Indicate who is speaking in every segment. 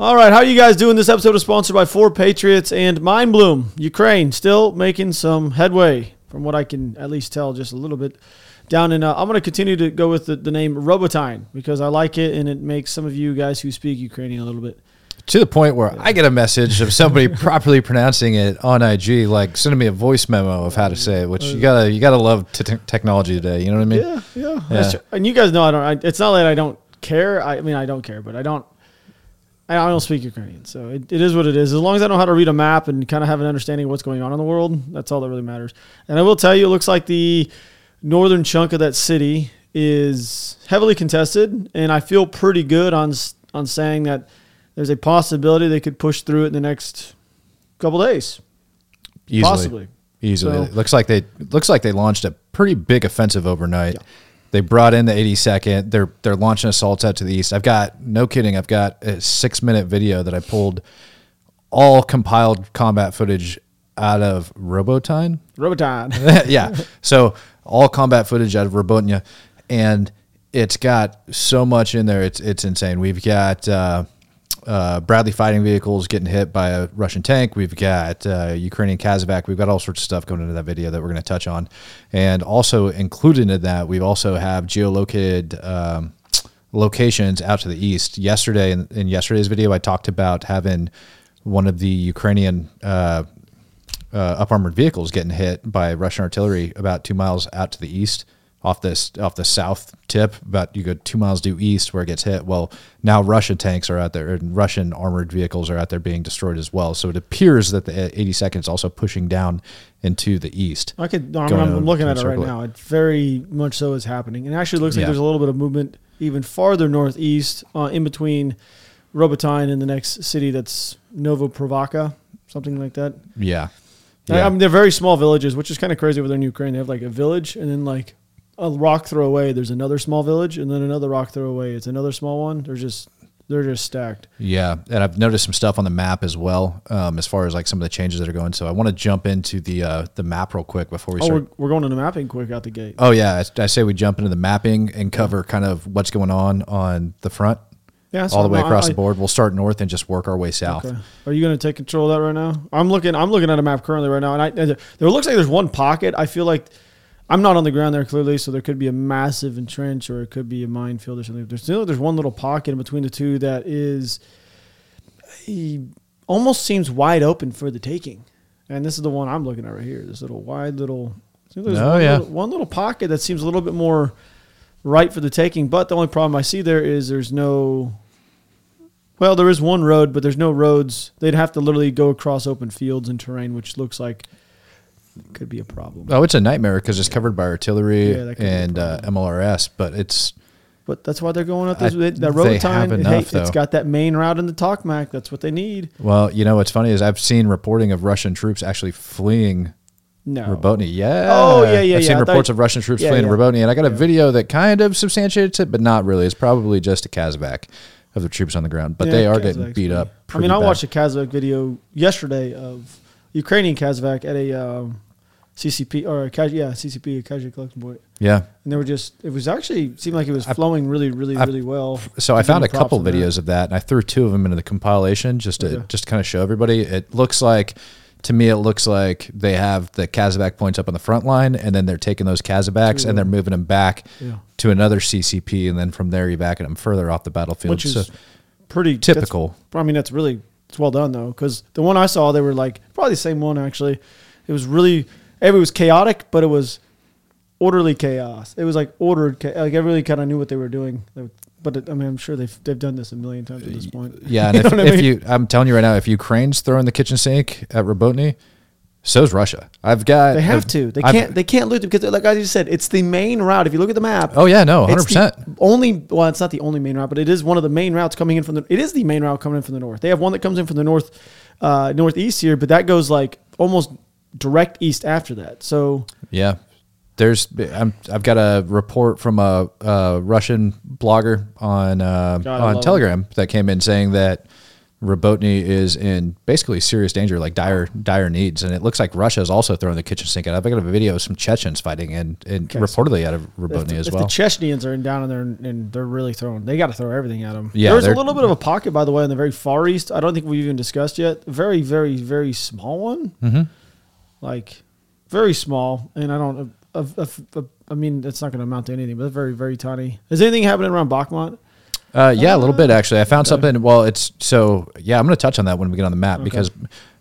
Speaker 1: All right, how are you guys doing? This episode is sponsored by Four Patriots and Mindbloom. Ukraine still making some headway, from what I can at least tell, just a little bit. Down in, uh, I'm going to continue to go with the, the name Robotine because I like it and it makes some of you guys who speak Ukrainian a little bit.
Speaker 2: To the point where I get a message of somebody properly pronouncing it on IG, like sending me a voice memo of how to say it, which you gotta you gotta love t- technology today. You know what I mean?
Speaker 1: Yeah, yeah. True. And you guys know I don't. I, it's not that I don't care. I, I mean, I don't care, but I don't. I don't speak Ukrainian, so it, it is what it is. As long as I know how to read a map and kind of have an understanding of what's going on in the world, that's all that really matters. And I will tell you, it looks like the northern chunk of that city is heavily contested, and I feel pretty good on on saying that there's a possibility they could push through it in the next couple days,
Speaker 2: Easily.
Speaker 1: possibly.
Speaker 2: Easily.
Speaker 1: So-
Speaker 2: It looks like they looks like they launched a pretty big offensive overnight. They brought in the 82nd. They're they're launching assaults out to the east. I've got no kidding. I've got a six minute video that I pulled, all compiled combat footage out of Robotine.
Speaker 1: Robotine.
Speaker 2: yeah. So all combat footage out of Robotnia, and it's got so much in there. It's it's insane. We've got uh, uh, Bradley fighting vehicles getting hit by a Russian tank. We've got uh, Ukrainian Kazakh. We've got all sorts of stuff going into that video that we're going to touch on, and also included in that we've also have geolocated. Um, locations out to the east yesterday in, in yesterday's video i talked about having one of the ukrainian uh, uh, up armored vehicles getting hit by Russian artillery about two miles out to the east, off this off the south tip. About you go two miles due east where it gets hit. Well, now Russian tanks are out there and Russian armored vehicles are out there being destroyed as well. So it appears that the 82nd is also pushing down into the east.
Speaker 1: I could. I'm, I'm looking at it right now. It very much so is happening, and it actually looks like
Speaker 2: Yeah.
Speaker 1: there's a little bit of movement even farther northeast, uh, in between Robotine and the next city that's Novoprovaca, something like that.
Speaker 2: Yeah, yeah,
Speaker 1: I mean, they're very small villages, which is kind of crazy over there in Ukraine. They have like a village, and then like a rock throw away, there's another small village, and then another rock throw away, it's another small one. They're just they're just stacked.
Speaker 2: yeah. And I've noticed some stuff on the map as well, um, as far as like some of the changes that are going. So I want to jump into the uh, the map real quick before we
Speaker 1: Oh,
Speaker 2: start
Speaker 1: we're, we're going into mapping quick out the gate.
Speaker 2: Oh yeah, I I say we jump into the mapping and cover kind of what's going on on the front,
Speaker 1: Yeah,
Speaker 2: all the way across
Speaker 1: I-
Speaker 2: the board. We'll start north and just work our way south.
Speaker 1: Okay. Are you going to take control of that right now? I'm looking. I'm looking at a map currently right now, and I there looks like there's one pocket. I feel like I'm not on the ground there clearly, so there could be a massive entrench or it could be a minefield or something. There's still there's one little pocket in between the two that is eh, almost seems wide open for the taking, and this is the one I'm looking at right here. This little wide little. there's
Speaker 2: Oh,
Speaker 1: one
Speaker 2: yeah.
Speaker 1: little, one little pocket that seems a little bit more right for the taking, but the only problem I see there is there's no well, there is one road, but there's no roads. They'd have to literally go across open fields and terrain, which looks like could be a problem.
Speaker 2: Oh, it's a nightmare because it's covered by artillery
Speaker 1: Yeah, that could be a
Speaker 2: and uh, MLRS, but it's
Speaker 1: But that's why they're going up this
Speaker 2: I-
Speaker 1: that
Speaker 2: they
Speaker 1: road
Speaker 2: have
Speaker 1: time.
Speaker 2: enough,
Speaker 1: hey, it's got that main route in the Tokmak. That's what they need.
Speaker 2: well, you know what's funny is I've seen reporting of Russian troops actually fleeing
Speaker 1: No.
Speaker 2: Robotny. Yeah.
Speaker 1: Oh, yeah, yeah,
Speaker 2: I've
Speaker 1: yeah.
Speaker 2: seen reports of Russian troops
Speaker 1: Yeah,
Speaker 2: fleeing
Speaker 1: yeah.
Speaker 2: Robotny, and I got a video that kind of substantiates it, but not really. It's probably just a Kazakh of the troops on the ground, but they are getting beat up.
Speaker 1: I mean, I
Speaker 2: pretty
Speaker 1: watched a
Speaker 2: bad.
Speaker 1: Kazakh video yesterday of Ukrainian Kazakh at a um, CCP or a yeah CCP a Kazakh collection point,
Speaker 2: Yeah.
Speaker 1: and they were just it was actually seemed like it was flowing really really
Speaker 2: I-
Speaker 1: really well.
Speaker 2: So I found a couple
Speaker 1: on that.
Speaker 2: videos of that, and I threw two of them into the compilation just to
Speaker 1: Okay.
Speaker 2: just to kind of show everybody. It looks like, to me, it looks like they have the casevac points up on the front line, and then they're taking those Kazakhs
Speaker 1: To,
Speaker 2: and they're moving them back
Speaker 1: Yeah.
Speaker 2: to another CCP, and then from there you're backing them further off the battlefield.
Speaker 1: which is
Speaker 2: so
Speaker 1: pretty
Speaker 2: typical.
Speaker 1: I mean, that's really it's well done though, because the one I saw, they were like probably the same one actually. It was really it was chaotic, but it was orderly chaos. It was like ordered, cha- like everybody kind of knew what they were doing. But it, I mean, I'm sure they've they've done this a million times at this point.
Speaker 2: Yeah, and
Speaker 1: You
Speaker 2: if,
Speaker 1: what I mean?
Speaker 2: you, I'm telling you right now, if Ukraine's throwing the kitchen sink at Robotny, so's Russia. I've got.
Speaker 1: They have
Speaker 2: I've-
Speaker 1: to. They
Speaker 2: I've-
Speaker 1: can't. They can't lose it because, like I just said, it's the main route. If you look at the map,
Speaker 2: Oh yeah, no, hundred percent.
Speaker 1: only. Well, it's not the only main route, but it is one of the main routes coming in from the. It is the main route coming in from the north. They have one that comes in from the north, uh, northeast here, but that goes like almost direct east after that. So
Speaker 2: Yeah. There's, I'm, I've got a report from a, a Russian blogger on uh,
Speaker 1: God, I
Speaker 2: on. Telegram that came in saying that Rabotny is in basically serious danger, like dire dire needs, and it looks like Russia is also throwing the kitchen sink out. I've got a video of some Chechens fighting, and, and
Speaker 1: Okay, so
Speaker 2: reportedly out of
Speaker 1: the,
Speaker 2: as well.
Speaker 1: the Chechens are in down in there and, and they're really throwing, they got to throw everything at them.
Speaker 2: Yeah,
Speaker 1: there's a little bit of a pocket, by the way, in the very far east. I don't think we've even discussed yet. Very, very, very small one.
Speaker 2: mm-hmm.
Speaker 1: Like very small, and I don't. I mean, it's not going to amount to anything, but very, very tiny. Is anything happening around Bakhmut?
Speaker 2: Uh, yeah, a little bit actually. I found
Speaker 1: okay.
Speaker 2: something. Well, it's so yeah. I'm going to touch on that when we get on the map because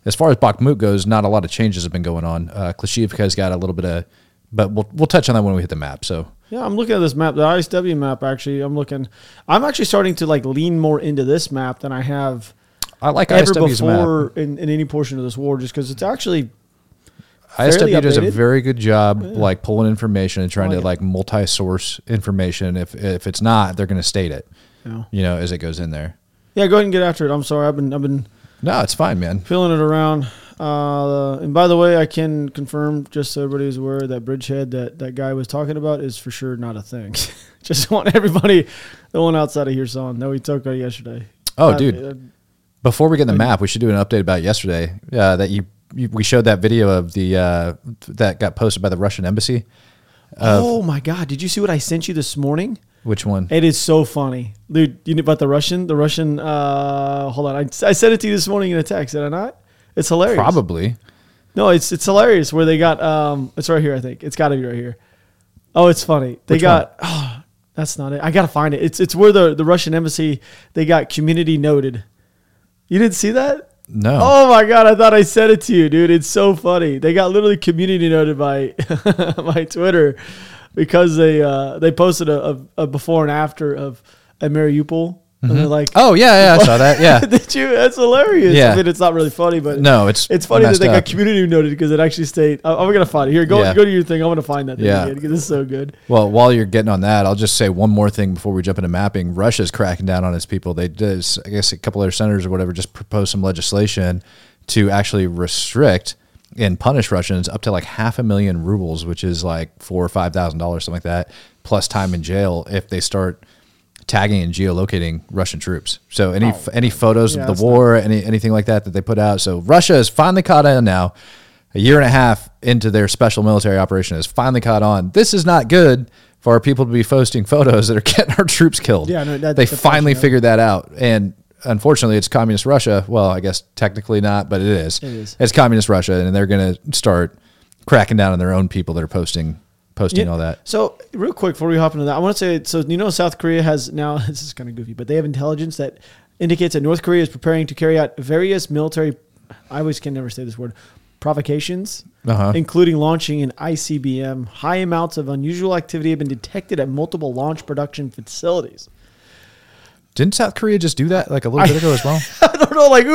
Speaker 2: as far as Bakhmut goes, not a lot of changes have been going on. Uh, Klashivka's got a little bit of, but we'll we'll touch on that when we hit the map. So
Speaker 1: Yeah, I'm looking at this map, the ISW map. Actually, I'm looking. I'm actually starting to like lean more into this map than I have
Speaker 2: I like
Speaker 1: ever
Speaker 2: ISW's map.
Speaker 1: before in, in any portion of this war, just because it's actually
Speaker 2: ISW does a very good job like pulling information and trying
Speaker 1: I
Speaker 2: to
Speaker 1: like
Speaker 2: like multi-source information. If if it's not, they're going to state it.
Speaker 1: You know.
Speaker 2: You know, as it goes in there.
Speaker 1: Yeah, go ahead and get after it. I'm sorry, I've been I've been
Speaker 2: No, it's fine, man.
Speaker 1: feeling it around. Uh, and by the way, I can confirm, just so everybody's aware, that bridgehead that that guy was talking about is for sure not a thing. just want everybody, the one outside of here, saw. No, we talked about yesterday.
Speaker 2: Oh,
Speaker 1: Uh,
Speaker 2: dude.
Speaker 1: uh,
Speaker 2: Before we get in the map, we should do an update about yesterday. Uh, that you, you we showed that video of the uh, that got posted by the Russian embassy.
Speaker 1: oh my God! Did you see what I sent you this morning?
Speaker 2: Which one?
Speaker 1: It is so funny, dude. You know about the Russian? The Russian. Uh, hold on, I, I sent it to you this morning in a text. Did I not? It's hilarious.
Speaker 2: Probably.
Speaker 1: No, it's it's hilarious where they got. Um, it's right here. I think it's got to be right here. Oh, it's funny. They
Speaker 2: Which
Speaker 1: got. Oh, that's not it. I gotta find it. It's it's where the the Russian embassy they got community noted. You didn't see that?
Speaker 2: No.
Speaker 1: Oh my god! I thought I said it to you, dude. It's so funny. They got literally community noted by my Twitter because they uh, they posted a, a, a before and after of a at Mariupol, and they're like,
Speaker 2: Oh yeah, yeah, I saw that. Yeah.
Speaker 1: "Did you? That's hilarious."
Speaker 2: Yeah.
Speaker 1: I mean, it's not really funny, but
Speaker 2: No, it's
Speaker 1: it's funny that they
Speaker 2: up.
Speaker 1: got community noted because it actually stayed. I- I'm gonna find it here. Go
Speaker 2: Yeah.
Speaker 1: go to your thing. I'm gonna find that thing
Speaker 2: Yeah.
Speaker 1: again because it's so good.
Speaker 2: Well, while you're getting on that, I'll just say one more thing before we jump into mapping. Russia's cracking down on its people. They did, I guess, a couple of their senators or whatever just proposed some legislation to actually restrict and punish Russians up to like half a million rubles, which is like four or five thousand dollars, something like that, plus time in jail if they start tagging and geolocating Russian troops. So any
Speaker 1: Oh.
Speaker 2: any photos
Speaker 1: Yeah,
Speaker 2: of the war, any anything like that that they put out. So Russia is finally caught on now. A year and a half into their special military operation is finally caught on. This is not good for our people to be posting photos that are getting our troops killed.
Speaker 1: Yeah, no, that-
Speaker 2: they finally figured that out. And unfortunately, it's communist Russia. Well, I guess technically not, but it is.
Speaker 1: It is.
Speaker 2: It's communist Russia, and they're going to start cracking down on their own people that are posting posting
Speaker 1: Yeah.
Speaker 2: all that.
Speaker 1: So real quick before we hop into that, I want to say so you know South Korea has now this is kind of goofy, but they have intelligence that indicates that North Korea is preparing to carry out various military. I always can never say this word. Provocations,
Speaker 2: Uh-huh.
Speaker 1: including launching an ICBM. High amounts of unusual activity have been detected at multiple launch production facilities.
Speaker 2: Didn't South Korea just do that like a little bit ago as well?
Speaker 1: I don't know, like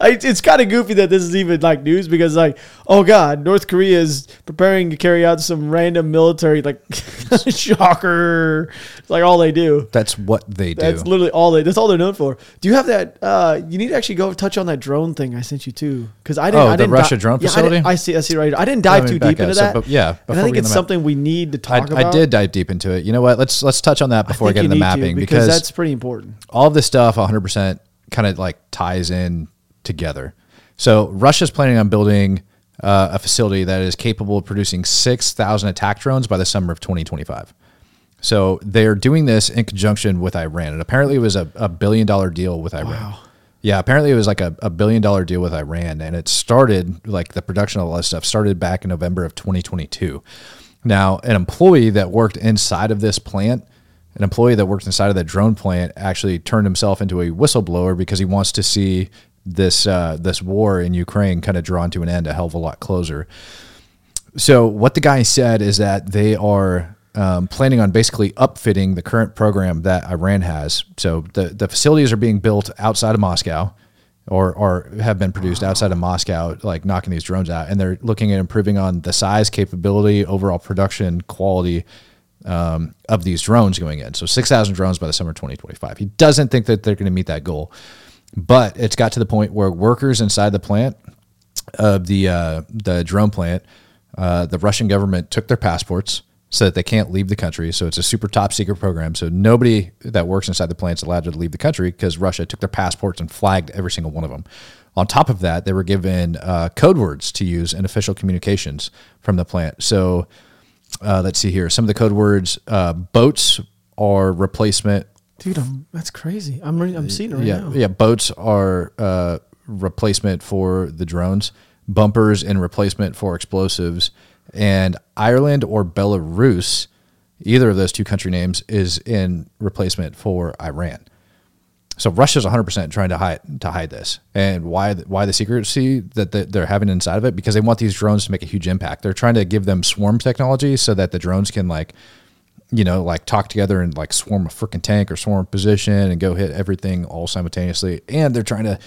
Speaker 1: I, it's kind of goofy that this is even like news because like, oh god, North Korea is preparing to carry out some random military like shocker. It's like all they do.
Speaker 2: That's what they do.
Speaker 1: That's literally all they. That's all they're known for. Do you have that? Uh, you need to actually go touch on that drone thing I sent you too, because I didn't.
Speaker 2: Oh,
Speaker 1: I
Speaker 2: the
Speaker 1: didn't
Speaker 2: Russia
Speaker 1: di-
Speaker 2: drone
Speaker 1: Yeah,
Speaker 2: facility?
Speaker 1: didn't- I see. I see right. here. I didn't dive too deep into that.
Speaker 2: but yeah,
Speaker 1: and I think it's
Speaker 2: in the map-
Speaker 1: something we need to talk
Speaker 2: I
Speaker 1: about.
Speaker 2: I did dive deep into it. You know what? Let's let's touch on that before I,
Speaker 1: think
Speaker 2: get into mapping
Speaker 1: to,
Speaker 2: because,
Speaker 1: that's pretty important.
Speaker 2: All of this stuff 100% kind of like ties in together. So Russia's planning on building uh, a facility that is capable of producing 6,000 attack drones by the summer of 2025. So they're doing this in conjunction with Iran. And apparently it was a, a billion dollar deal with Iran.
Speaker 1: Wow.
Speaker 2: Yeah, apparently it was like a, a billion dollar deal with Iran. And it started, like the production of all this stuff started back in November of 2022. Now, an employee that worked inside of this plant, an employee that worked inside of that drone plant actually turned himself into a whistleblower because he wants to see this uh, this war in Ukraine kind of drawn to an end a hell of a lot closer. So what the guy said is that they are um, planning on basically upfitting the current program that Iran has. So the the facilities are being built outside of Moscow, or or have been produced outside of Moscow, like knocking these drones out, and they're looking at improving on the size, capability, overall production quality um, of these drones going in. So 6,000 drones by the summer of 2025. He doesn't think that they're going to meet that goal, but it's got to the point where workers inside the plant of the uh, the drone plant, uh, the Russian government took their passports, so that they can't leave the country. So it's a super top secret program. So nobody that works inside the plant is allowed to leave the country because Russia took their passports and flagged every single one of them. On top of that, they were given uh, code words to use in official communications from the plant. So uh, let's see here. Some of the code words: uh, boats are replacement.
Speaker 1: Dude, I'm, that's crazy. I'm re- I'm seeing it right
Speaker 2: yeah,
Speaker 1: now.
Speaker 2: yeah. Boats are uh, replacement for the drones. Bumpers in replacement for explosives. And Ireland or Belarus, either of those two country names, is in replacement for Iran. So Russia's 100% trying to hide to hide this. And why why the secrecy that they- they're having inside of it because they want these drones to make a huge impact. They're trying to give them swarm technology so that the drones can like you know, like talk together and like swarm a freaking tank or swarm a position and go hit everything all simultaneously. And they're trying to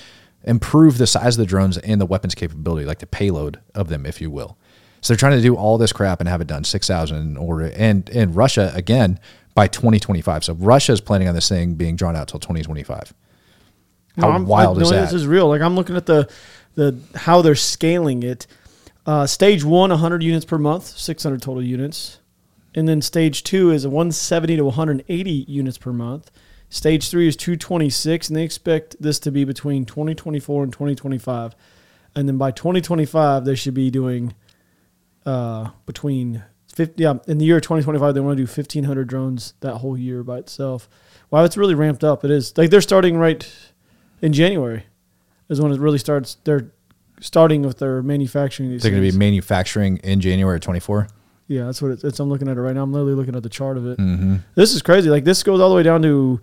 Speaker 2: improve the size of the drones and the weapons capability, like the payload of them, if you will. So they're trying to do all this crap and have it done 6,000 in order. And in Russia, again, by 2025. So Russia is planning on this thing being drawn out till 2025. How
Speaker 1: No,
Speaker 2: wild
Speaker 1: I,
Speaker 2: is
Speaker 1: no,
Speaker 2: that?
Speaker 1: This is real. Like I'm looking at the the how they're scaling it. Uh, stage one, 100 units per month, 600 total units, and then stage two is a 170 to 180 units per month. Stage three is 226, and they expect this to be between 2024 and 2025. And then by 2025, they should be doing uh, between 50. Yeah, in the year 2025, they want to do 1,500 drones that whole year by itself. Wow, it's really ramped up. It is like they're starting right in January is when it really starts. They're starting with their manufacturing. These
Speaker 2: They're going to be manufacturing in January 24.
Speaker 1: yeah, that's what it's, it's. I'm looking at it right now. I'm literally looking at the chart of it.
Speaker 2: Mm-hmm.
Speaker 1: This is crazy. Like this goes all the way down to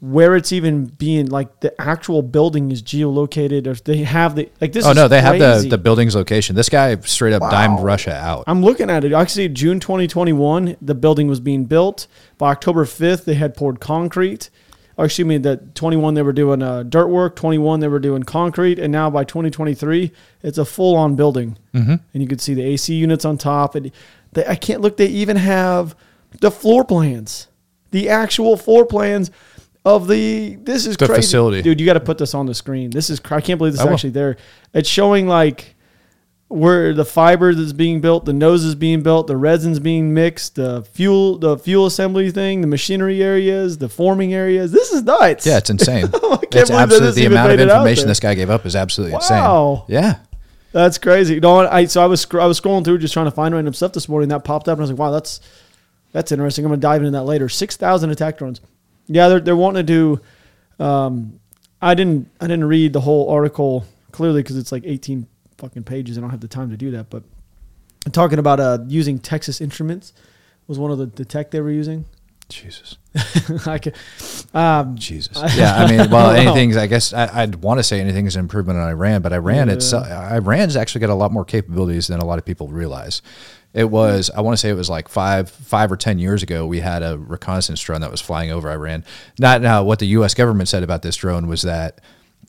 Speaker 1: where it's even being like the actual building is geolocated or they have the like this
Speaker 2: Oh
Speaker 1: is
Speaker 2: no, they have the, the building's location. This guy straight up dimed Russia out.
Speaker 1: I'm looking at it. Actually, June 2021, the building was being built. By October 5th, they had poured concrete. Or excuse me, that 21 they were doing uh, dirt work. 21 they were doing concrete, and now by 2023, it's a full-on building. Mm-hmm. And you can see the AC units on top. And they, I can't look. They even have the floor plans, the actual floor plans of the. This is
Speaker 2: The
Speaker 1: crazy,
Speaker 2: facility.
Speaker 1: dude. You got to put this on the screen. This is. cra- I can't believe this is actually there. It's showing like where the fiber that's being built, the nose is being built, the resin's being mixed, the fuel, the fuel assembly thing, the machinery areas, the forming areas. This is nuts.
Speaker 2: Yeah, it's insane.
Speaker 1: Oh, can't
Speaker 2: it's
Speaker 1: that
Speaker 2: absolutely the amount of
Speaker 1: made it out
Speaker 2: information this guy gave up is absolutely
Speaker 1: Wow.
Speaker 2: insane. Yeah.
Speaker 1: That's crazy. No, I so I was I was scrolling through just trying to find random stuff this morning that popped up, and I was like, wow, that's that's interesting. I'm gonna dive into that later. Six thousand attack drones. Yeah, they're they're wanting to do. Um, I didn't I didn't read the whole article clearly because it's like 18 fucking pages. I don't have the time to do that. But talking about uh using Texas Instruments was one of the, the tech they were using.
Speaker 2: Jesus.
Speaker 1: I could, um,
Speaker 2: Jesus. Yeah, I mean, well, anything's. I guess I, I'd want to say anything is an improvement on Iran, but Iran,
Speaker 1: Yeah.
Speaker 2: it's Iran's actually got a lot more capabilities than a lot of people realize. It was, I want to say, it was like five, five or ten years ago. We had a reconnaissance drone that was flying over Iran. Not now. What the U.S. government said about this drone was that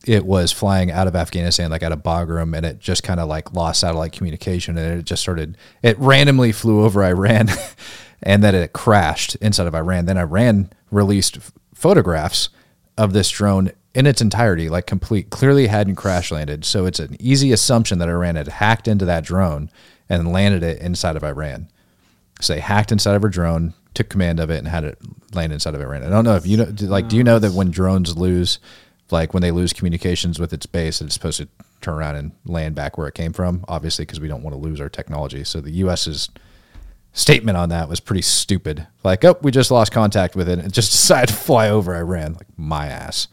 Speaker 2: it was flying out of Afghanistan, like out of Bagram, and it just kind of like lost satellite communication, and it just started. It randomly flew over Iran, and that it crashed inside of Iran. Then Iran released f- photographs of this drone in its entirety, like complete, clearly hadn't crash landed. So it's an easy assumption that Iran had hacked into that drone and landed it inside of Iran. So they hacked inside of her drone, took command of it, and had it land inside of Iran. I don't know if you know, like, do you know that when drones lose, like when they lose communications with its base, it's supposed to turn around and land back where it came from? Obviously, because we don't want to lose our technology. So the U.S.'s statement on that was pretty stupid. Like, oh, we just lost contact with it, and just decided to fly over Iran. Like my ass.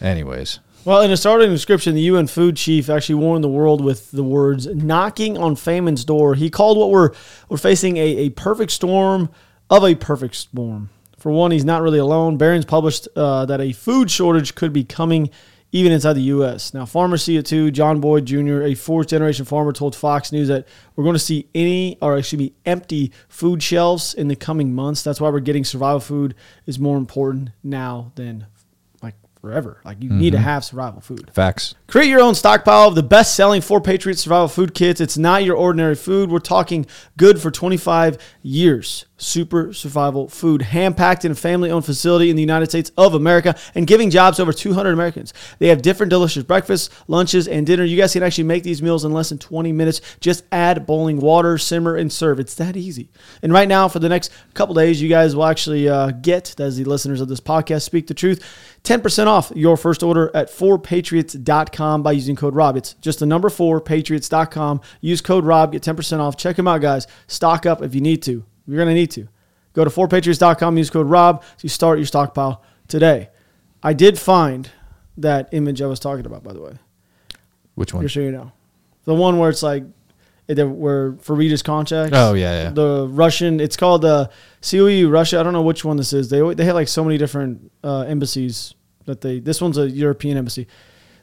Speaker 2: Anyways,
Speaker 1: Well, in a starting description, the UN food chief actually warned the world with the words "knocking on famine's door." He called what we're we're facing a, a perfect storm of a perfect storm. For one, he's not really alone. Barron's published uh, that a food shortage could be coming even inside the U.S. Now, it too. John Boyd Jr., a fourth generation farmer, told Fox News that we're going to see any, or actually be empty food shelves in the coming months. That's why we're getting survival food is more important now than like forever. Like you need to mm-hmm. have survival food.
Speaker 2: facts.
Speaker 1: Create your own stockpile of the best selling Four Patriots survival food kits. It's not your ordinary food. We're talking good for 25 years. super survival food, hand packed in a family owned facility in the United States of America and giving jobs over 200 Americans. They have different delicious breakfasts, lunches, and dinner. You guys can actually make these meals in less than 20 minutes. Just add boiling water, simmer, and serve. It's that easy. And right now, for the next couple days, you guys will actually uh, get, as the listeners of this podcast speak the truth, 10% off your first order at 4patriots.com by using code ROB. It's just the number 4patriots.com. Use code ROB, get 10% off. Check them out, guys. Stock up if you need to. You're going to need to. Go to 4patriots.com, use code ROB to start your stockpile today. I did find that image I was talking about, by the way.
Speaker 2: Which one?
Speaker 1: Just so you know. The one where it's like, it- where Faridas Konchak.
Speaker 2: Oh, yeah, yeah.
Speaker 1: The Russian, it's called the COE Russia. I don't know which one this is. They they have like so many different uh, embassies that they. This one's a European embassy.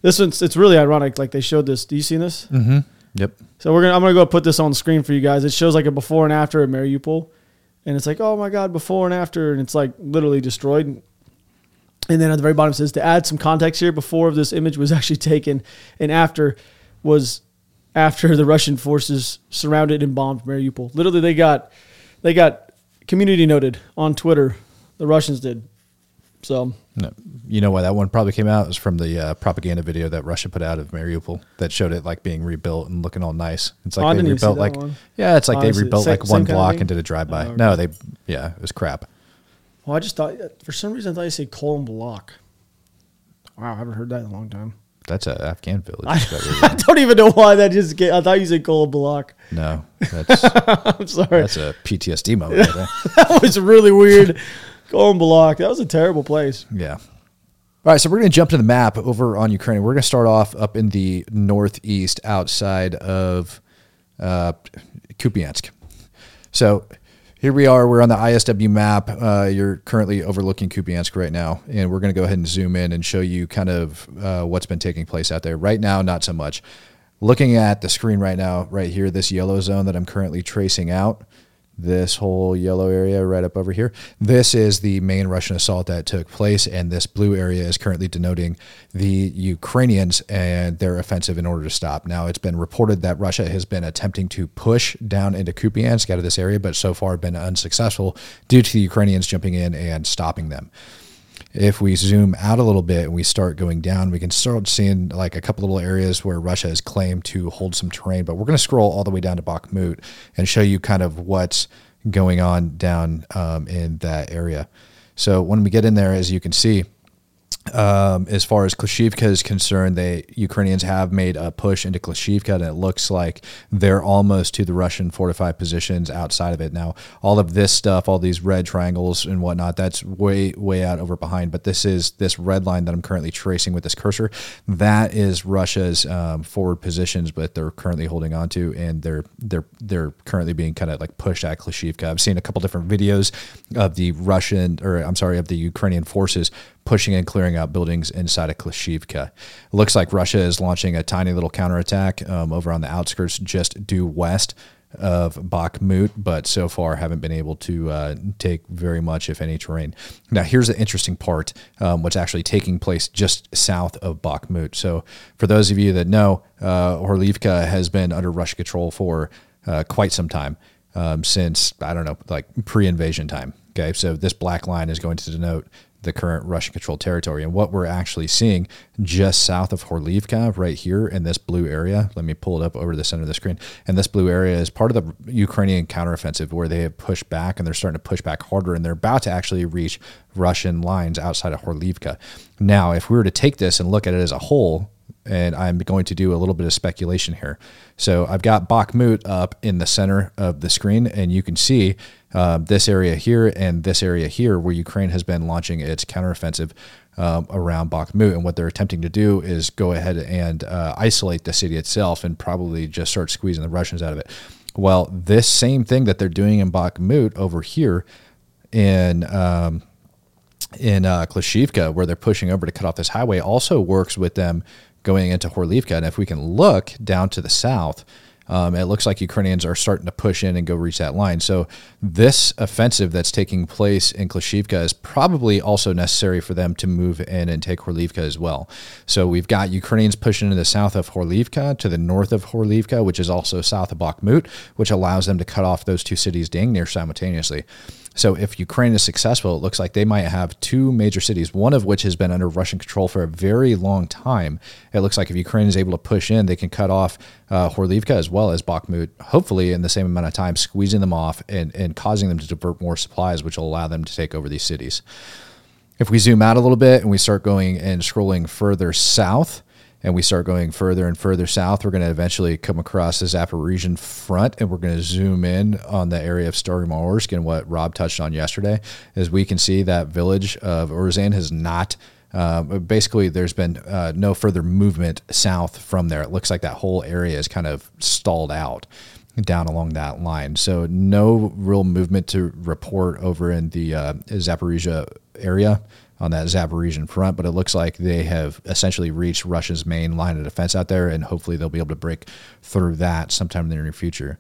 Speaker 1: This one's it's really ironic. Like they showed this. Do you see this?
Speaker 2: Mm-hmm. Yep.
Speaker 1: So we're gonna I'm gonna go put this on screen for you guys. It shows like a before and after of Mariupol, and it's like oh my god before and after, and it's like literally destroyed. And then at the very bottom it says to add some context here, before this image was actually taken, and after was after the Russian forces surrounded and bombed Mariupol. Literally they got they got community noted on Twitter. The Russians did. So
Speaker 2: No, you know why that one probably came out? Was from the uh, propaganda video that Russia put out of Mariupol that showed it like being rebuilt and looking all nice. It's like
Speaker 1: Oh,
Speaker 2: they
Speaker 1: didn't even see
Speaker 2: rebuilt like
Speaker 1: one.
Speaker 2: yeah, it's like
Speaker 1: Honestly,
Speaker 2: they rebuilt
Speaker 1: same-
Speaker 2: like one block and did a drive by.
Speaker 1: Oh,
Speaker 2: No, they yeah, it was crap.
Speaker 1: well, I just thought for some reason I thought you said Colin Block. Wow, I haven't heard that in a long time.
Speaker 2: That's a Afghan village.
Speaker 1: I, I don't even know why that just. Get, I thought you said Colin Block.
Speaker 2: no, that's
Speaker 1: I'm sorry.
Speaker 2: that's a PTSD moment.
Speaker 1: That was really weird. Colin Block. That was a terrible place.
Speaker 2: Yeah. All right, so we're going to jump to the map over on Ukraine. We're going to start off up in the northeast outside of uh, Kupiansk. So here we are. We're on the ISW map. Uh, you're currently overlooking Kupiansk right now, and we're going to go ahead and zoom in and show you kind of uh, what's been taking place out there. Right now, not so much. Looking at the screen right now, right here, this yellow zone that I'm currently tracing out this whole yellow area right up over here. This is the main Russian assault that took place, and this blue area is currently denoting the Ukrainians and their offensive in order to stop. Now, it's been reported that Russia has been attempting to push down into Kupiansk out of this area, but so far been unsuccessful due to the Ukrainians jumping in and stopping them if we zoom out a little bit and we start going down, we can start seeing like a couple little areas where Russia has claimed to hold some terrain. But we're going to scroll all the way down to Bakhmut and show you kind of what's going on down um, in that area. So when we get in there, as you can see, um, as far as Klashivka is concerned, they Ukrainians have made a push into Klashivka, and it looks like they're almost to the Russian fortified positions outside of it. Now, all of this stuff, all these red triangles and whatnot, that's way way out over behind. But this is this red line that I'm currently tracing with this cursor. That is Russia's um, forward positions, but they're currently holding on to, and they're they're they're currently being kind of like pushed at Klashivka. I've seen a couple different videos of the Russian, or I'm sorry, of the Ukrainian forces pushing and clearing out buildings inside of Klashivka. It looks like Russia is launching a tiny little counterattack um, over on the outskirts, just due west of Bakhmut, but so far haven't been able to uh, take very much, if any, terrain. Now, here's the interesting part um, what's actually taking place just south of Bakhmut. So, for those of you that know, uh, Horlivka has been under Russian control for uh, quite some time um, since I don't know, like pre-invasion time. Okay, so this black line is going to denote the current Russian controlled territory, and what we're actually seeing just south of Horlivka, right here in this blue area. Let me pull it up over the center of the screen, and this blue area is part of the Ukrainian counteroffensive where they have pushed back and they're starting to push back harder, and they're about to actually reach Russian lines outside of Horlivka. Now, if we were to take this and look at it as a whole, and I'm going to do a little bit of speculation here. So I've got Bakhmut up in the center of the screen, and you can see uh, this area here and this area here where Ukraine has been launching its counteroffensive um, around Bakhmut. And what they're attempting to do is go ahead and uh, isolate the city itself and probably just start squeezing the Russians out of it. Well, this same thing that they're doing in Bakhmut over here in um, in uh, Klashivka, where they're pushing over to cut off this highway, also works with them going into Horlivka. And if we can look down to the south, Um, it looks like Ukrainians are starting to push in and go reach that line. So this offensive that's taking place in Klashivka is probably also necessary for them to move in and take Horlivka as well. So we've got Ukrainians pushing in the south of Horlivka to the north of Horlivka, which is also south of Bakhmut, which allows them to cut off those two cities dang near simultaneously. So if Ukraine is successful, it looks like they might have two major cities, one of which has been under Russian control for a very long time. It looks like if Ukraine is able to push in, they can cut off uh, Horlivka as well as Bakhmut, hopefully in the same amount of time, squeezing them off and, and causing them to divert more supplies, which will allow them to take over these cities. If we zoom out a little bit and we start going and scrolling further south, and we start going further and further south, we're going to eventually come across the Zaporizhian front, and we're going to zoom in on the area of Staromorsk and what Rob touched on yesterday. As we can see, that village of Urzan has not. Uh, basically, there's been uh, no further movement south from there. It looks like that whole area is kind of stalled out down along that line. So, no real movement to report over in the uh, Zaporizhia area on that Zaporizhian front, but it looks like they have essentially reached Russia's main line of defense out there, and hopefully they'll be able to break through that sometime in the near future.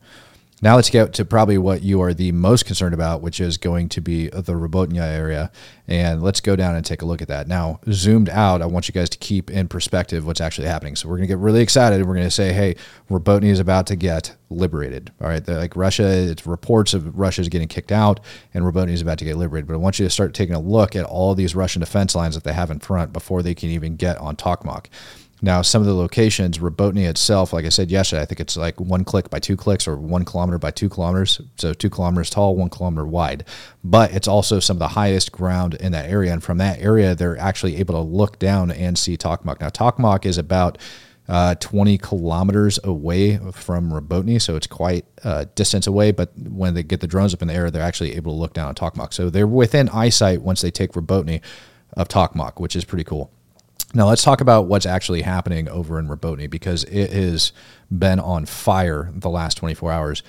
Speaker 2: Now let's get to probably what you are the most concerned about, which is going to be the Robotnya area. And let's go down and take a look at that. Now, zoomed out, I want you guys to keep in perspective what's actually happening. So we're going to get really excited. And we're going to say, hey, Robotnya is about to get liberated. All right. They're like Russia, it's reports of Russia is getting kicked out and Robotnya is about to get liberated. But I want you to start taking a look at all these Russian defense lines that they have in front before they can even get on Tokmak. Now, some of the locations, Robotny itself, like I said yesterday, I think it's like one click by two clicks or one kilometer by two kilometers. So two kilometers tall, one kilometer wide. But it's also some of the highest ground in that area. And from that area, they're actually able to look down and see Tokmak. Now, Tokmak is about uh, 20 kilometers away from Robotny, so it's quite a uh, distance away. But when they get the drones up in the air, they're actually able to look down at Tokmak. So they're within eyesight once they take Robotny of Tokmak, which is pretty cool. Now let's talk about what's actually happening over in Robotny because it has been on fire the last 24 hours.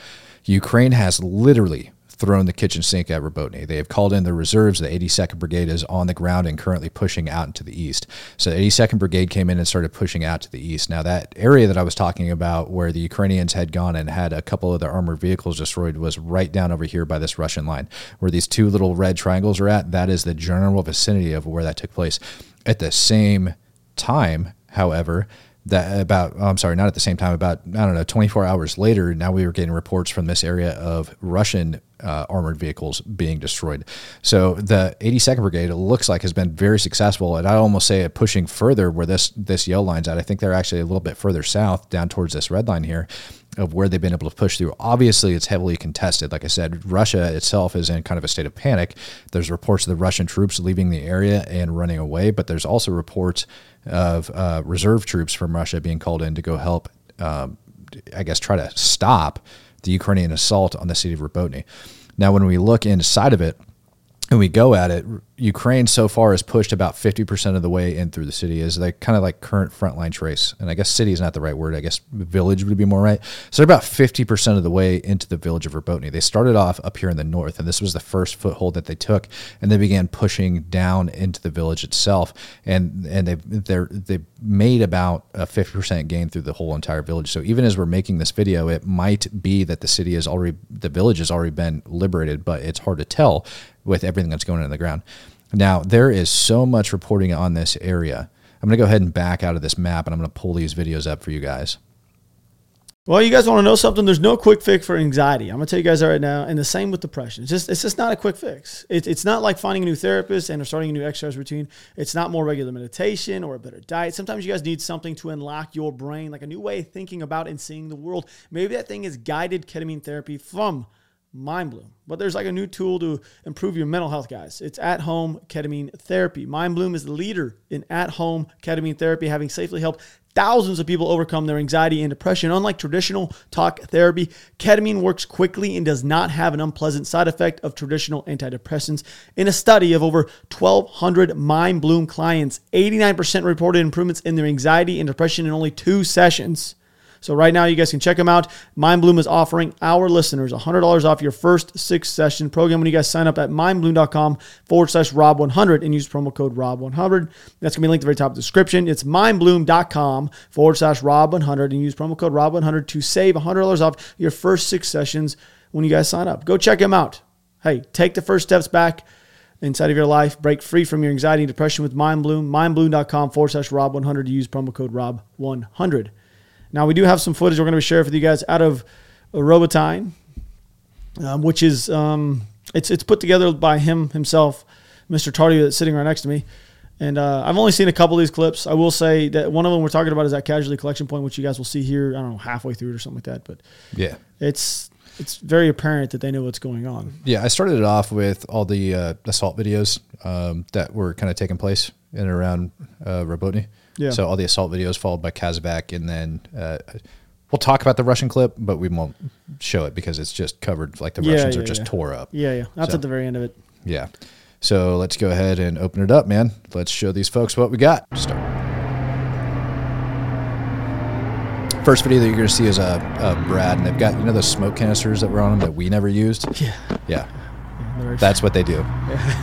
Speaker 2: Ukraine has literally thrown the kitchen sink at Robotny. They have called in the reserves. The 82nd Brigade is on the ground and currently pushing out into the east. So the 82nd Brigade came in and started pushing out to the east. Now that area that I was talking about where the Ukrainians had gone and had a couple of their armored vehicles destroyed was right down over here by this Russian line. Where these two little red triangles are at, that is the general vicinity of where that took place. At the same time, however, that about oh, I'm sorry, not at the same time, about I don't know, 24 hours later, now we were getting reports from this area of Russian uh, armored vehicles being destroyed. So the 82nd Brigade looks like has been very successful, and I almost say it pushing further where this this yellow line's at. I think they're actually a little bit further south, down towards this red line here, of where they've been able to push through. Obviously, it's heavily contested. Like I said, Russia itself is in kind of a state of panic. There's reports of the Russian troops leaving the area and running away, but there's also reports of uh, reserve troops from Russia being called in to go help, um, I guess, try to stop the Ukrainian assault on the city of Robotny. Now, when we look inside of it, and we go at it, Ukraine so far has pushed about 50% of the way in through the city as like kind of like current frontline trace. And I guess city is not the right word. I guess village would be more right. So they're about 50% of the way into the village of Robotny. They started off up here in the north, and this was the first foothold that they took. And they began pushing down into the village itself. And and they they they made about a 50% gain through the whole entire village. So even as we're making this video, it might be that the city has already, the village has already been liberated, but it's hard to tell with everything that's going on in the ground. Now, there is so much reporting on this area. I'm going to go ahead and back out of this map and I'm going to pull these videos up for you guys.
Speaker 1: Well, you guys want to know something? There's no quick fix for anxiety. I'm gonna tell you guys that right now, and the same with depression. It's just it's just not a quick fix. It, it's not like finding a new therapist and starting a new exercise routine. It's not more regular meditation or a better diet. Sometimes you guys need something to unlock your brain, like a new way of thinking about and seeing the world. Maybe that thing is guided ketamine therapy from MindBloom. But there's like a new tool to improve your mental health, guys. It's at home ketamine therapy. MindBloom is the leader in at home ketamine therapy, having safely helped thousands of people overcome their anxiety and depression. Unlike traditional talk therapy, ketamine works quickly and does not have an unpleasant side effect of traditional antidepressants. In a study of over 1,200 MindBloom clients, 89% reported improvements in their anxiety and depression in only two sessions. So right now, you guys can check them out. MindBloom is offering our listeners $100 off your first six session program when you guys sign up at mindbloom.com forward slash Rob100 and use promo code Rob100. That's going to be linked at the very top of the description. It's mindbloom.com forward slash Rob100 and use promo code Rob100 to save $100 off your first six sessions when you guys sign up. Go check them out. Hey, take the first steps back inside of your life. Break free from your anxiety and depression with MindBloom. MindBloom.com forward slash Rob100 to use promo code Rob100. Now, we do have some footage we're going to be sharing with you guys out of Robotine, um, which is um, it's it's put together by him himself, Mr. Tardy, that's sitting right next to me. And uh, I've only seen a couple of these clips. I will say that one of them we're talking about is that casualty collection point, which you guys will see here. I don't know halfway through it or something like that, but
Speaker 2: Yeah.
Speaker 1: it's it's very apparent that they know what's going on.
Speaker 2: Yeah, I started it off with all the uh, assault videos um, that were kind of taking place in and around uh, Robotny.
Speaker 1: Yeah.
Speaker 2: So all the assault videos followed by casevac, and then uh, we'll talk about the Russian clip, but we won't show it because it's just covered like the
Speaker 1: Yeah,
Speaker 2: Russians
Speaker 1: yeah,
Speaker 2: are just
Speaker 1: yeah.
Speaker 2: tore up.
Speaker 1: Yeah, yeah, that's
Speaker 2: So-
Speaker 1: at the very end of it.
Speaker 2: Yeah. So let's go ahead and open it up, man. Let's show these folks what we got. Start. First video that you're going to see is a, a Brad, and they've got you know those smoke canisters that were on them that we never used.
Speaker 1: Yeah,
Speaker 2: Yeah, that's what they do.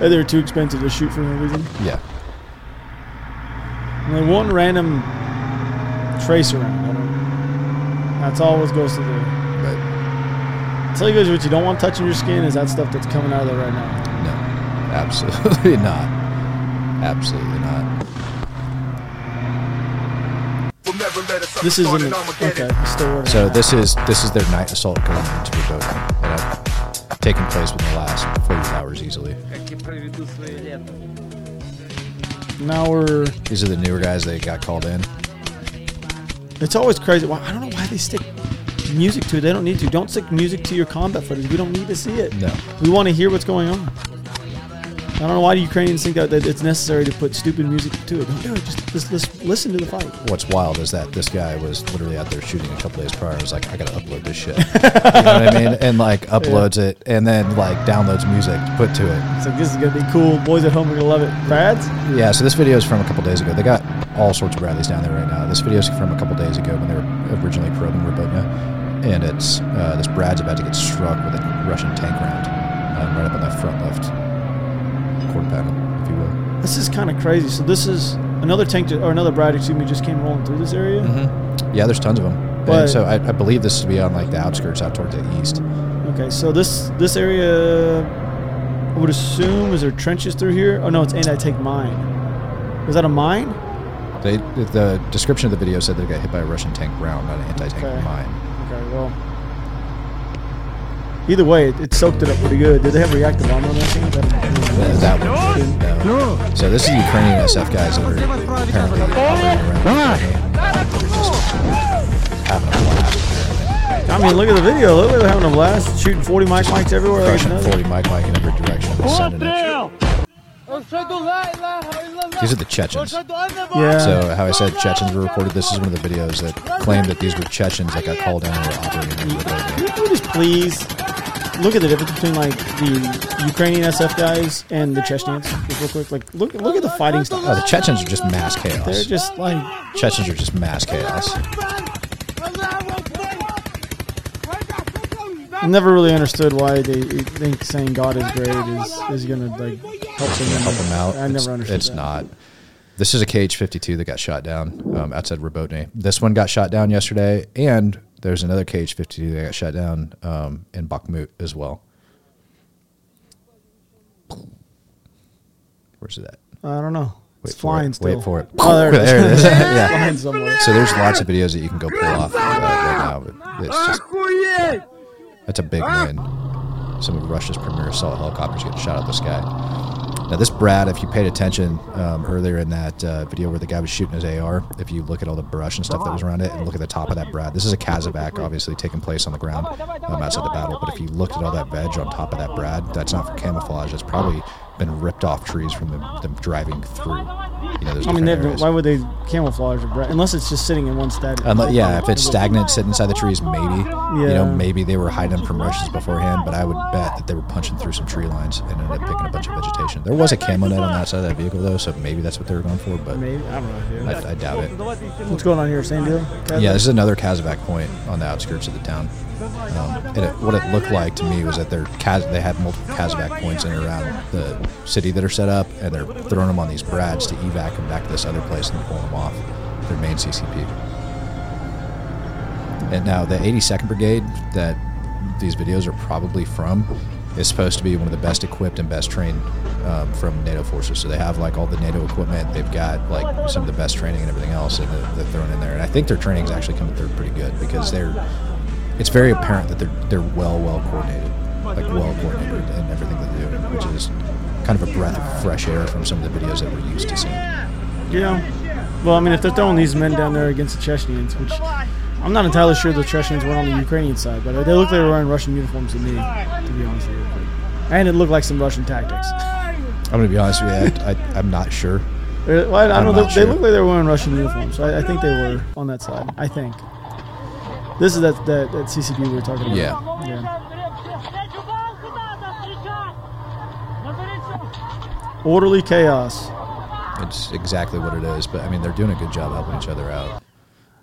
Speaker 1: they're too expensive to shoot for no reason.
Speaker 2: Yeah.
Speaker 1: And then one random trace around. I don't, that's always goes to the.
Speaker 2: But
Speaker 1: tell you guys what you don't want touching your skin is that stuff that's coming out of there right now.
Speaker 2: no, absolutely not. Absolutely not.
Speaker 1: This is in the, okay. Still.
Speaker 2: So this is this is their night assault going into Rebota, and have taken place within the last 48 hours easily.
Speaker 1: Now we're.
Speaker 2: These are the newer guys that got called in.
Speaker 1: It's always crazy. Why I don't know why they stick music to it. They don't need to. Don't stick music to your combat footage. We don't need to see it.
Speaker 2: No.
Speaker 1: We want to hear what's going on. I don't know why the Ukrainians think that, that it's necessary to put stupid music to it. Don't do it. Just, listen to the fight.
Speaker 2: What's wild is that this guy was literally out there shooting a couple days prior. I was like, I gotta upload this shit. you know what I mean? And like uploads it, and then like downloads music to put to it.
Speaker 1: It's like this is gonna be cool. Boys at home are gonna love it. Brad's?
Speaker 2: Yeah. So this video is from a couple days ago. They got all sorts of Bradleys down there right now. This video is from a couple days ago when they were originally probing Robotnia, and it's uh, this Brad's about to get struck with a Russian tank round um, right up on that front left panel, if you will.
Speaker 1: This is kind of crazy. So this is another tank ju- or another Brad, excuse me, just came rolling through this area. Mm-hmm.
Speaker 2: Yeah, there's tons of them.
Speaker 1: But-
Speaker 2: and so I, I believe this would be on like the outskirts out toward the east.
Speaker 1: Okay, so this this area, I would assume, is there trenches through here? Oh no, it's anti-tank mine. Is that a mine?
Speaker 2: They the description of the video said they got hit by a Russian tank round, not an anti-tank
Speaker 1: Okay.
Speaker 2: mine.
Speaker 1: Okay, well. Either way, it, it soaked it up pretty good. Did they have reactive armor on that thing?
Speaker 2: Uh, that one. No. So this is Ukrainian SF guys that are apparently operating around Ukraine, that are just having a blast.
Speaker 1: I mean, look at the video. Look like they're having a blast, shooting 40 mic mics everywhere. Like
Speaker 2: Crushing 40 mic mic in every direction sending it. These are the Chechens.
Speaker 1: Yeah.
Speaker 2: So how I said Chechens were reported. This is one of the videos that claimed that these were Chechens that got called in and were operating in the building.
Speaker 1: Can we just please look at the difference between like the Ukrainian SF guys and the Chechens? Just real quick, like look look at the fighting style.
Speaker 2: Oh, the Chechens are just mass chaos.
Speaker 1: They're just like
Speaker 2: Chechens are just mass chaos.
Speaker 1: I never really understood why they think saying God is great is is gonna like help them.
Speaker 2: help them out.
Speaker 1: I
Speaker 2: it's,
Speaker 1: never understood.
Speaker 2: It's
Speaker 1: that.
Speaker 2: not. This is a KH-52 that got shot down um, outside Robotny. This one got shot down yesterday, and there's another KH-52 that got shot down um, in Bakhmut as well. Where's that?
Speaker 1: I don't know.
Speaker 2: Wait
Speaker 1: It's
Speaker 2: for
Speaker 1: flying
Speaker 2: it.
Speaker 1: still.
Speaker 2: Wait for it.
Speaker 1: Oh, there it is.
Speaker 2: There it is. yeah.
Speaker 1: flying somewhere.
Speaker 2: So there's lots of videos that you can go pull off uh, right now. But it's just that's a big win. Some of Russia's premier assault helicopters getting shot out of the sky. Now this Brad, if you paid attention um, earlier in that uh, video where the guy was shooting his AR, if you look at all the brush and stuff that was around it, and look at the top of that Brad, this is a casevac, obviously taking place on the ground um, outside the battle. But if you looked at all that veg on top of that Brad, that's not for camouflage. That's probably been ripped off trees from them, them driving through. You know,
Speaker 1: I mean, why would they camouflage a unless it's just sitting in one?
Speaker 2: Unless, yeah, if it's stagnant, sitting inside the trees, maybe.
Speaker 1: Yeah.
Speaker 2: You know, maybe they were hiding them from Russians beforehand, but I would bet that they were punching through some tree lines and ended up picking a bunch of vegetation. There was a camo net on that side of that vehicle, though, so maybe that's what they were going for, but
Speaker 1: Maybe I don't know.
Speaker 2: I, I doubt it.
Speaker 1: What's going on here? Same deal.
Speaker 2: Yeah, this is another casevac point on the outskirts of the town. Um, and it, what it looked like to me was that they're they had multiple casevac points in and around the city that are set up, and they're throwing them on these brads to evac them back to this other place and pulling them off their main CCP. And now the 82nd Brigade that these videos are probably from is supposed to be one of the best equipped and best trained um, from NATO forces. So they have like all the NATO equipment. They've got like some of the best training and everything else that they're thrown in there. And I think their training is actually coming through pretty good because they're. It's very apparent that they're they're well well coordinated, like well coordinated in everything they do, which is kind of a breath of fresh air from some of the videos that we're used to seeing.
Speaker 1: Yeah. Well, I mean, if they're throwing these men down there against the Chechens, which I'm not entirely sure the Chechens went on the Ukrainian side, but they look like they were wearing Russian uniforms to me, to be honest with you. And it looked like some Russian tactics.
Speaker 2: I'm gonna be honest with you, I, I, I'm not sure.
Speaker 1: Well, I don't
Speaker 2: I'm
Speaker 1: know. They, they look like they were wearing Russian uniforms. So I, I think they were on that side. I think. This is that that, that CCP we were talking about.
Speaker 2: Yeah.
Speaker 1: Yeah. Orderly chaos.
Speaker 2: It's exactly what it is, but I mean, they're doing a good job helping each other out.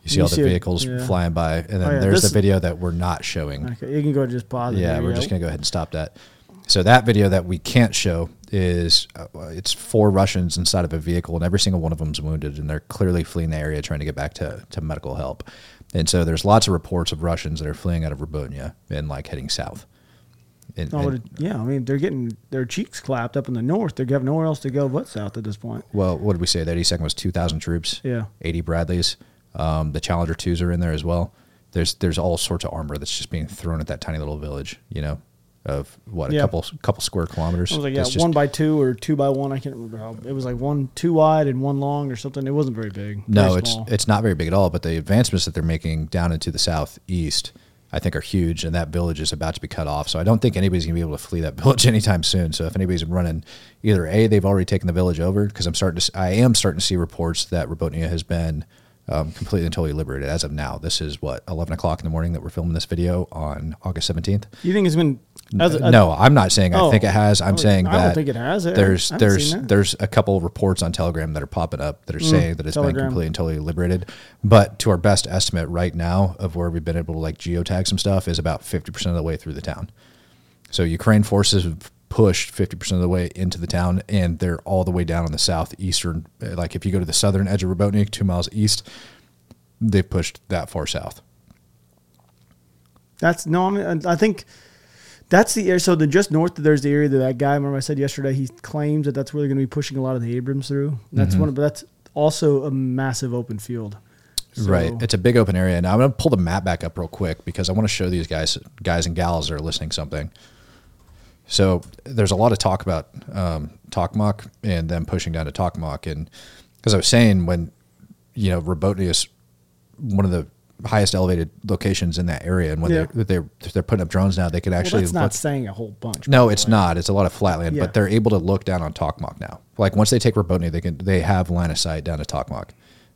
Speaker 2: You see
Speaker 1: You
Speaker 2: all the
Speaker 1: see it,
Speaker 2: vehicles
Speaker 1: yeah.
Speaker 2: flying by, and then
Speaker 1: Oh, yeah,
Speaker 2: there's
Speaker 1: this-
Speaker 2: the video that we're not showing.
Speaker 1: Okay, you can go just pause.
Speaker 2: Yeah, we're just gonna go ahead and stop that. So that video that we can't show is uh, it's four Russians inside of a vehicle, and every single one of them's wounded, and they're clearly fleeing the area trying to get back to, to medical help. And so there's lots of reports of Russians that are fleeing out of Robonia and like heading south. And,
Speaker 1: Oh,
Speaker 2: and-
Speaker 1: yeah, I mean they're getting their cheeks clapped up in the north. They have nowhere else to go but south at this point.
Speaker 2: well, what did we say? The 82nd was 2,000 troops.
Speaker 1: Yeah.
Speaker 2: 80 Bradleys. Um, the Challenger twos are in there as well. There's there's all sorts of armor that's just being thrown at that tiny little village. You know, of what a
Speaker 1: Yeah.
Speaker 2: couple couple square kilometers.
Speaker 1: I was like, yeah,
Speaker 2: just-
Speaker 1: one by two or two by one. I can't remember how. It was like one two wide and one long or something. It wasn't very big.
Speaker 2: No, it's
Speaker 1: small.
Speaker 2: it's not very big at all. But the advancements that they're making down into the southeast, I think, are huge, and that village is about to be cut off. So I don't think anybody's gonna be able to flee that village anytime soon. So if anybody's running, either a they've already taken the village over because I'm starting to I am starting to see reports that Robonia has been um, completely and totally liberated as of now. This is what 11 o'clock in the morning that we're filming this video on August 17th.
Speaker 1: You think it's been? As, as-
Speaker 2: no, I'm not saying I
Speaker 1: Oh.
Speaker 2: think it has. I'm
Speaker 1: Oh,
Speaker 2: saying
Speaker 1: I
Speaker 2: that
Speaker 1: don't think it has. I-
Speaker 2: There's there's there's a couple reports on Telegram that are popping up that are saying that it's been
Speaker 1: Mm,
Speaker 2: completely and totally liberated. But to our best estimate right now of where we've been able to like geotag some stuff is about 50% of the way through the town. So Ukraine forces have pushed 50% of the way into the town and they're all the way down on the southeastern like if you go to the southern edge of Robotnik 2 miles east they've pushed that far south.
Speaker 1: That's no. I mean, I think that's the area. So the just north of there's the area that that guy. Remember I said yesterday. He claims that that's where they're going to be pushing a lot of the Abrams through. That's
Speaker 2: Mm-hmm.
Speaker 1: one. Of, but that's also a massive open field. So-
Speaker 2: Right. It's a big open area. Now I'm going to pull the map back up real quick because I want to show these guys, guys and gals that are listening something. So there's a lot of talk about um, Tokmak and them pushing down to Tokmak, and because I was saying when you know Robotnia is one of the highest elevated locations in that area, and when
Speaker 1: Yeah.
Speaker 2: they're, they're they're putting up drones now, they can
Speaker 1: Well,
Speaker 2: actually
Speaker 1: that's not
Speaker 2: look-
Speaker 1: saying a whole bunch.
Speaker 2: no, it's
Speaker 1: way.
Speaker 2: not. It's a lot of flatland,
Speaker 1: Yeah.
Speaker 2: but they're able to look down on Tokmak now. Like once they take Robotnia, they can they have line of sight down to Tokmak,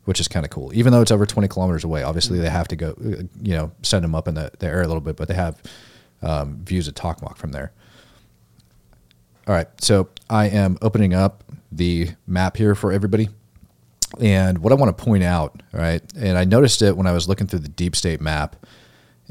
Speaker 2: which is kind of cool. Even though it's over twenty kilometers away, obviously they have to go, you know, send them up in the, the air a little bit, but they have um, views of Tokmak from there. All right, so I am opening up the map here for everybody. And what I want to point out, right, and I noticed it when I was looking through the deep state map,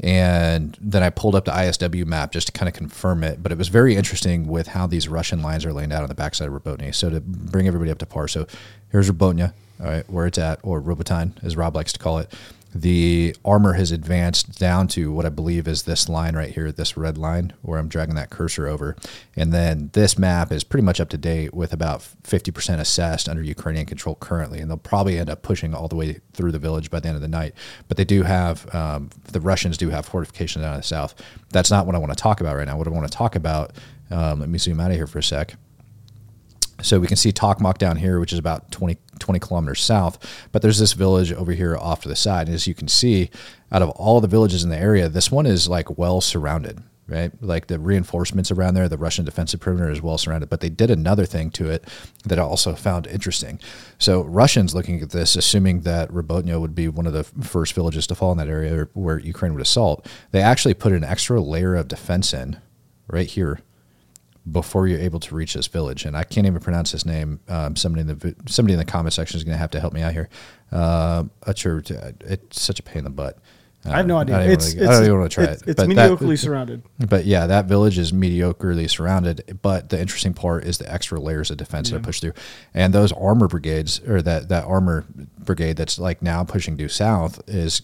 Speaker 2: and then I pulled up the ISW map just to kind of confirm it. But it was very interesting with how these Russian lines are laid out on the backside of Robotnia. So to bring everybody up to par, so here's Robotnia, all right, where it's at, or Robotine, as Rob likes to call it. The armor has advanced down to what I believe is this line right here, this red line, where I'm dragging that cursor over. And then this map is pretty much up to date with about 50% assessed under Ukrainian control currently. And they'll probably end up pushing all the way through the village by the end of the night. But they do have, um, the Russians do have fortifications down in the south. That's not what I want to talk about right now. What I want to talk about, um, let me zoom out of here for a sec. So we can see Tokmak down here, which is about 20, 20 kilometers south. But there's this village over here off to the side. And as you can see, out of all the villages in the area, this one is like well surrounded. right? Like the reinforcements around there, the Russian defensive perimeter is well surrounded. But they did another thing to it that I also found interesting. So Russians looking at this, assuming that Robotnia would be one of the first villages to fall in that area where Ukraine would assault, they actually put an extra layer of defense in right here before you're able to reach this village. And I can't even pronounce his name. Um, somebody in the somebody in the comment section is going to have to help me out here. Uh, it's, it's such a pain in the butt.
Speaker 1: I have no
Speaker 2: Uh,
Speaker 1: idea.
Speaker 2: I don't even
Speaker 1: It's,
Speaker 2: wanna- I don't even want to try
Speaker 1: it's,
Speaker 2: it.
Speaker 1: it's
Speaker 2: but that-
Speaker 1: surrounded.
Speaker 2: but yeah, that village is mediocrely surrounded. But the interesting part is the extra layers of defense that push through, and those armor brigades or that that armor brigade that's like now pushing due south is,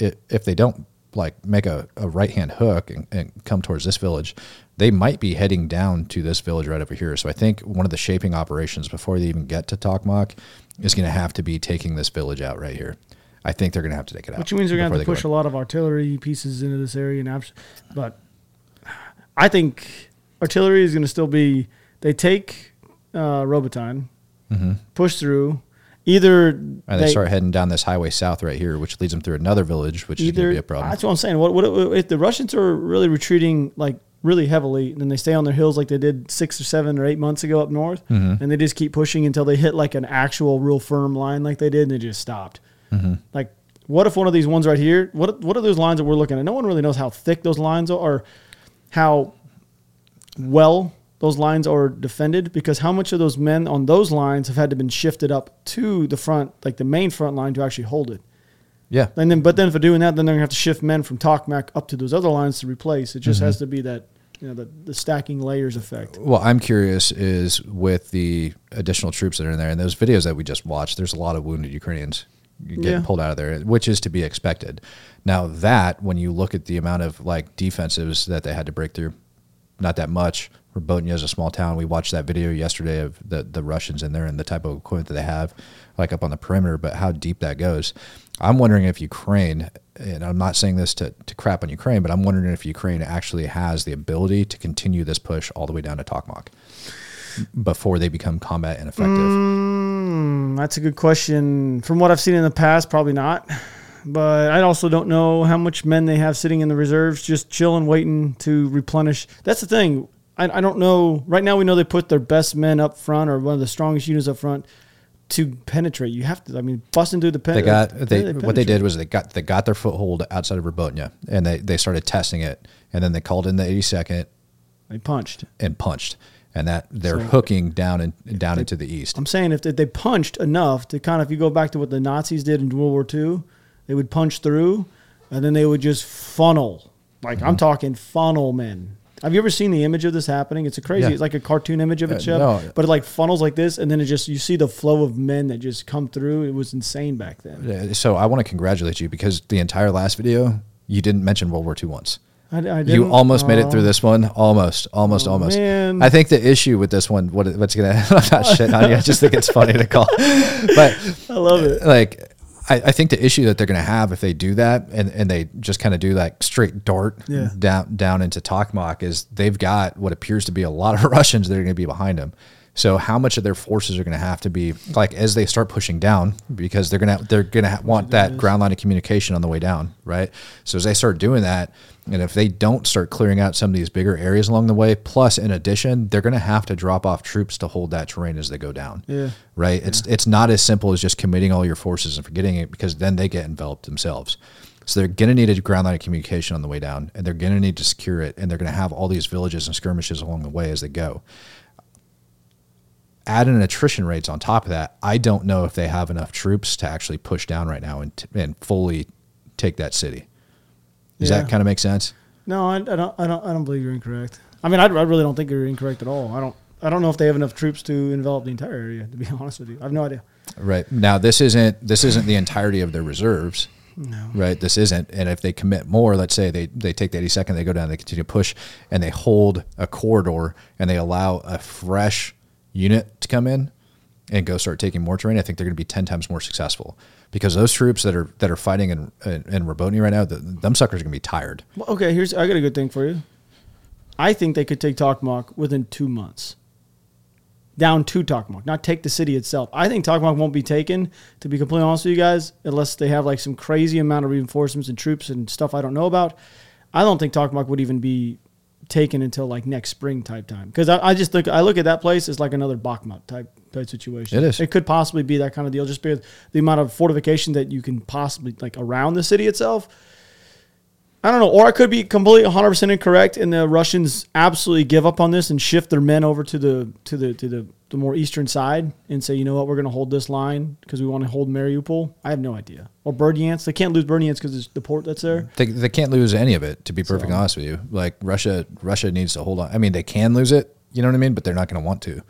Speaker 2: i if they don't like make a, a right hand hook and, and come towards this village, they might be heading down to this village right over here. So I think one of the shaping operations before they even get to Tokmak is going to have to be taking this village out right here. I think they're going to have to take it out.
Speaker 1: Which means they're going to have to push a lot of artillery pieces into this area. And but I think artillery is going to still be. They take uh, Robotyne, push through. Either
Speaker 2: Mm-hmm. And they, start heading down this highway south right here, which leads them through another village, which is going to be a problem.
Speaker 1: that's what I'm saying. What, what if the Russians are really retreating like really heavily, and then they stay on their hills like they did six or seven or eight months ago up north,
Speaker 2: Mm-hmm.
Speaker 1: and they just keep pushing until they hit like an actual real firm line like they did, and they just stopped.
Speaker 2: Mm-hmm.
Speaker 1: Like, what if one of these ones right here? What what are those lines that we're looking at? No one really knows how thick those lines are, or how well those lines are defended because how much of those men on those lines have had to been shifted up to the front, like the main front line, to actually hold it.
Speaker 2: Yeah.
Speaker 1: And then, but then for doing that, then they're gonna have to shift men from Tokmak up to those other lines to replace. It
Speaker 2: Mm-hmm.
Speaker 1: just has to be that you know the, the stacking layers effect.
Speaker 2: Well, I'm curious is with the additional troops that are in there and those videos that we just watched, there's a lot of wounded Ukrainians getting
Speaker 1: Yeah.
Speaker 2: pulled out of there, which is to be expected. Now that when you look at the amount of like defensives that they had to break through, not that much. Robotnia is a small town. We watched that video yesterday of the, the Russians in there and the type of equipment that they have, like up on the perimeter, but how deep that goes. I'm wondering if Ukraine, and I'm not saying this to, to crap on Ukraine, but I'm wondering if Ukraine actually has the ability to continue this push all the way down to Tokmak before they become combat ineffective.
Speaker 1: Mm, that's a good question. From what I've seen in the past, probably not. But I also don't know how much men they have sitting in the reserves, just chilling, waiting to replenish. That's the thing. I, I don't know. Right now, we know they put their best men up front or one of the strongest units up front to penetrate. You have to. I mean, busting through the pen.
Speaker 2: They got they what they did was they got they got their foothold outside of Robotnia and they, they started testing it and then they called in the 82nd
Speaker 1: They punched.
Speaker 2: and punched and that they're
Speaker 1: So-
Speaker 2: hooking down and down into the east.
Speaker 1: I'm saying if they, they punched enough to kind of, if you go back to what the Nazis did in World War II, they would punch through and then they would just funnel. Like
Speaker 2: Mm-hmm.
Speaker 1: I'm talking funnel men. Have you ever seen the image of this happening? It's a crazy,
Speaker 2: Yeah.
Speaker 1: it's like a cartoon image of it,
Speaker 2: Uh, no.
Speaker 1: But it like funnels like this, and then it just you see the flow of men that just come through. It was insane back then.
Speaker 2: Uh, So I want to congratulate you because the entire last video you didn't mention World War II once.
Speaker 1: I, I
Speaker 2: You almost made it through this one. Almost, almost,
Speaker 1: Oh,
Speaker 2: almost.
Speaker 1: man.
Speaker 2: I think the issue with this one, what what's gonna, I'm not shitting on you. I just think it's funny to call, but
Speaker 1: I love it.
Speaker 2: like I, I think the issue that they're going to have if they do that and, and they just kind of do like straight dart
Speaker 1: Yeah.
Speaker 2: down down into Tokmak is they've got what appears to be a lot of Russians that are going to be behind them. So how much of their forces are going to have to be like as they start pushing down because they're going to they're going to want that ground line of communication on the way down, right? So as they start doing that, and if they don't start clearing out some of these bigger areas along the way, plus in addition, they're going to have to drop off troops to hold that terrain as they go down
Speaker 1: Yeah.
Speaker 2: right? It's it's not as simple as just committing all your forces and forgetting it because then they get enveloped themselves. So they're going to need a ground line of communication on the way down, and they're going to need to secure it, and they're going to have all these villages and skirmishes along the way as they go. Add in attrition rates on top of that. I don't know if they have enough troops to actually push down right now and, t- and fully take that city. Does
Speaker 1: Yeah.
Speaker 2: that kind of make sense?
Speaker 1: No, I, I don't. I don't. I don't believe you're incorrect. I mean, I, I really don't think you're incorrect at all. I don't. I don't know if they have enough troops to envelop the entire area. To be honest with you, I have no idea.
Speaker 2: Right now, this isn't this isn't the entirety of their reserves.
Speaker 1: No.
Speaker 2: Right, this isn't. And if they commit more, let's say they they take the eighty second, they go down, they continue to push, and they hold a corridor, and they allow a fresh unit to come in and go start taking more terrain. I think they're going to be ten times more successful because those troops that are that are fighting in in, in Rabotny right now, the, them suckers are going to be tired.
Speaker 1: Well, okay, here's I got a good thing for you. I think they could take Tokmak within two months. Down to Tokmak, not take the city itself. I think Tokmak won't be taken, to be completely honest with you guys, unless they have like some crazy amount of reinforcements and troops and stuff I don't know about. I don't think Tokmak would even be taken until like next spring type time. Because I, I just look, I look at that place as like another Bakhmut type type situation.
Speaker 2: It is.
Speaker 1: It could possibly be that kind of deal, just because the amount of fortification that you can possibly like around the city itself. I don't know, or I could be completely 100 percent incorrect, and the Russians absolutely give up on this and shift their men over to the to the to the, the more eastern side and say, you know what, we're going to hold this line because we want to hold Mariupol. I have no idea. Or Berdyansk, they can't lose Berdyansk because it's the port that's there.
Speaker 2: They, they can't lose any of it. To be perfectly
Speaker 1: So-
Speaker 2: honest with you, like Russia, Russia needs to hold on. I mean, they can lose it. You know what I mean? But they're not going to want to.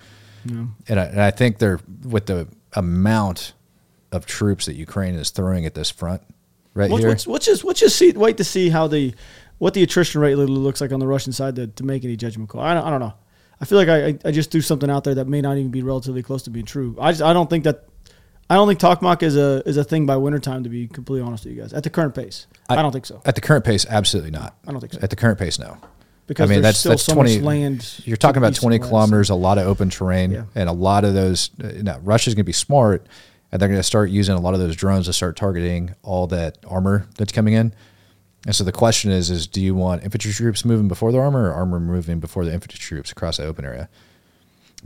Speaker 2: And I, and I think they're with the amount of troops that Ukraine is throwing at this front right
Speaker 1: Let's,
Speaker 2: here.
Speaker 1: let's, let's just let's just see wait to see how the what the attrition rate literally looks like on the Russian side to, to make any judgment call. I don't, I don't know. I feel like I, I- I just threw something out there that may not even be relatively close to being true. I just I don't think that I don't think Tokmak is a is a thing by wintertime to be completely honest with you guys at the current pace. I, don't think so
Speaker 2: At the current pace, absolutely not.
Speaker 1: I don't think so.
Speaker 2: At the current pace, no.
Speaker 1: because
Speaker 2: I mean,
Speaker 1: there's
Speaker 2: that's
Speaker 1: still
Speaker 2: that's
Speaker 1: so
Speaker 2: twenty
Speaker 1: much land.
Speaker 2: You're talking about twenty kilometers, a lot of open terrain,
Speaker 1: Yeah.
Speaker 2: and a lot of those. Uh, now, Russia's going to be smart, and they're going to start using a lot of those drones to start targeting all that armor that's coming in. And so the question is: is do you want infantry troops moving before the armor, or armor moving before the infantry troops across the open area?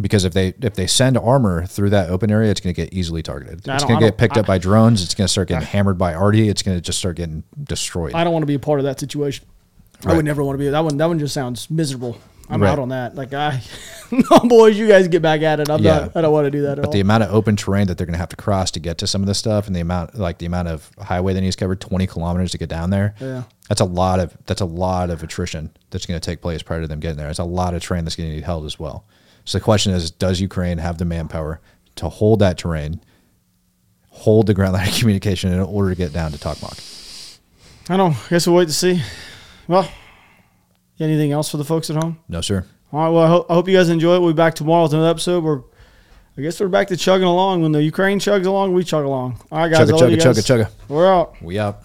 Speaker 2: Because if they if they send armor through that open area, it's going to get easily targeted.
Speaker 1: I
Speaker 2: it's going to get picked up by drones. It's going to start getting hammered by arty. It's going to just start getting destroyed.
Speaker 1: I don't want to be a part of that situation. I would never want to be that one. That one just sounds miserable. I'm
Speaker 2: Right.
Speaker 1: out on that. Like I, no boys, you guys get back at it. I'm
Speaker 2: Yeah.
Speaker 1: not. I don't want to do that at
Speaker 2: But
Speaker 1: all.
Speaker 2: the amount of open terrain that they're going to have to cross to get to some of this stuff, and the amount, like the amount of highway they need to cover, twenty kilometers to get down there.
Speaker 1: Yeah.
Speaker 2: that's a lot of that's a lot of attrition that's going to take place prior to them getting there. It's a lot of terrain that's going to need held as well. So the question is, does Ukraine have the manpower to hold that terrain, hold the ground line of communication in order to get down to Tokmak?
Speaker 1: I don't. I guess we'll wait to see. Well, anything else for the folks at home?
Speaker 2: No, sir.
Speaker 1: All right. Well, I hope, I hope you guys enjoy it. We'll be back tomorrow with another episode. We're, I guess we're back to chugging along. When the Ukraine chugs along, we chug along. All right, guys.
Speaker 2: Chugga,
Speaker 1: I love you
Speaker 2: chugga,
Speaker 1: guys.
Speaker 2: chugga, chugga.
Speaker 1: We're out.
Speaker 2: We out.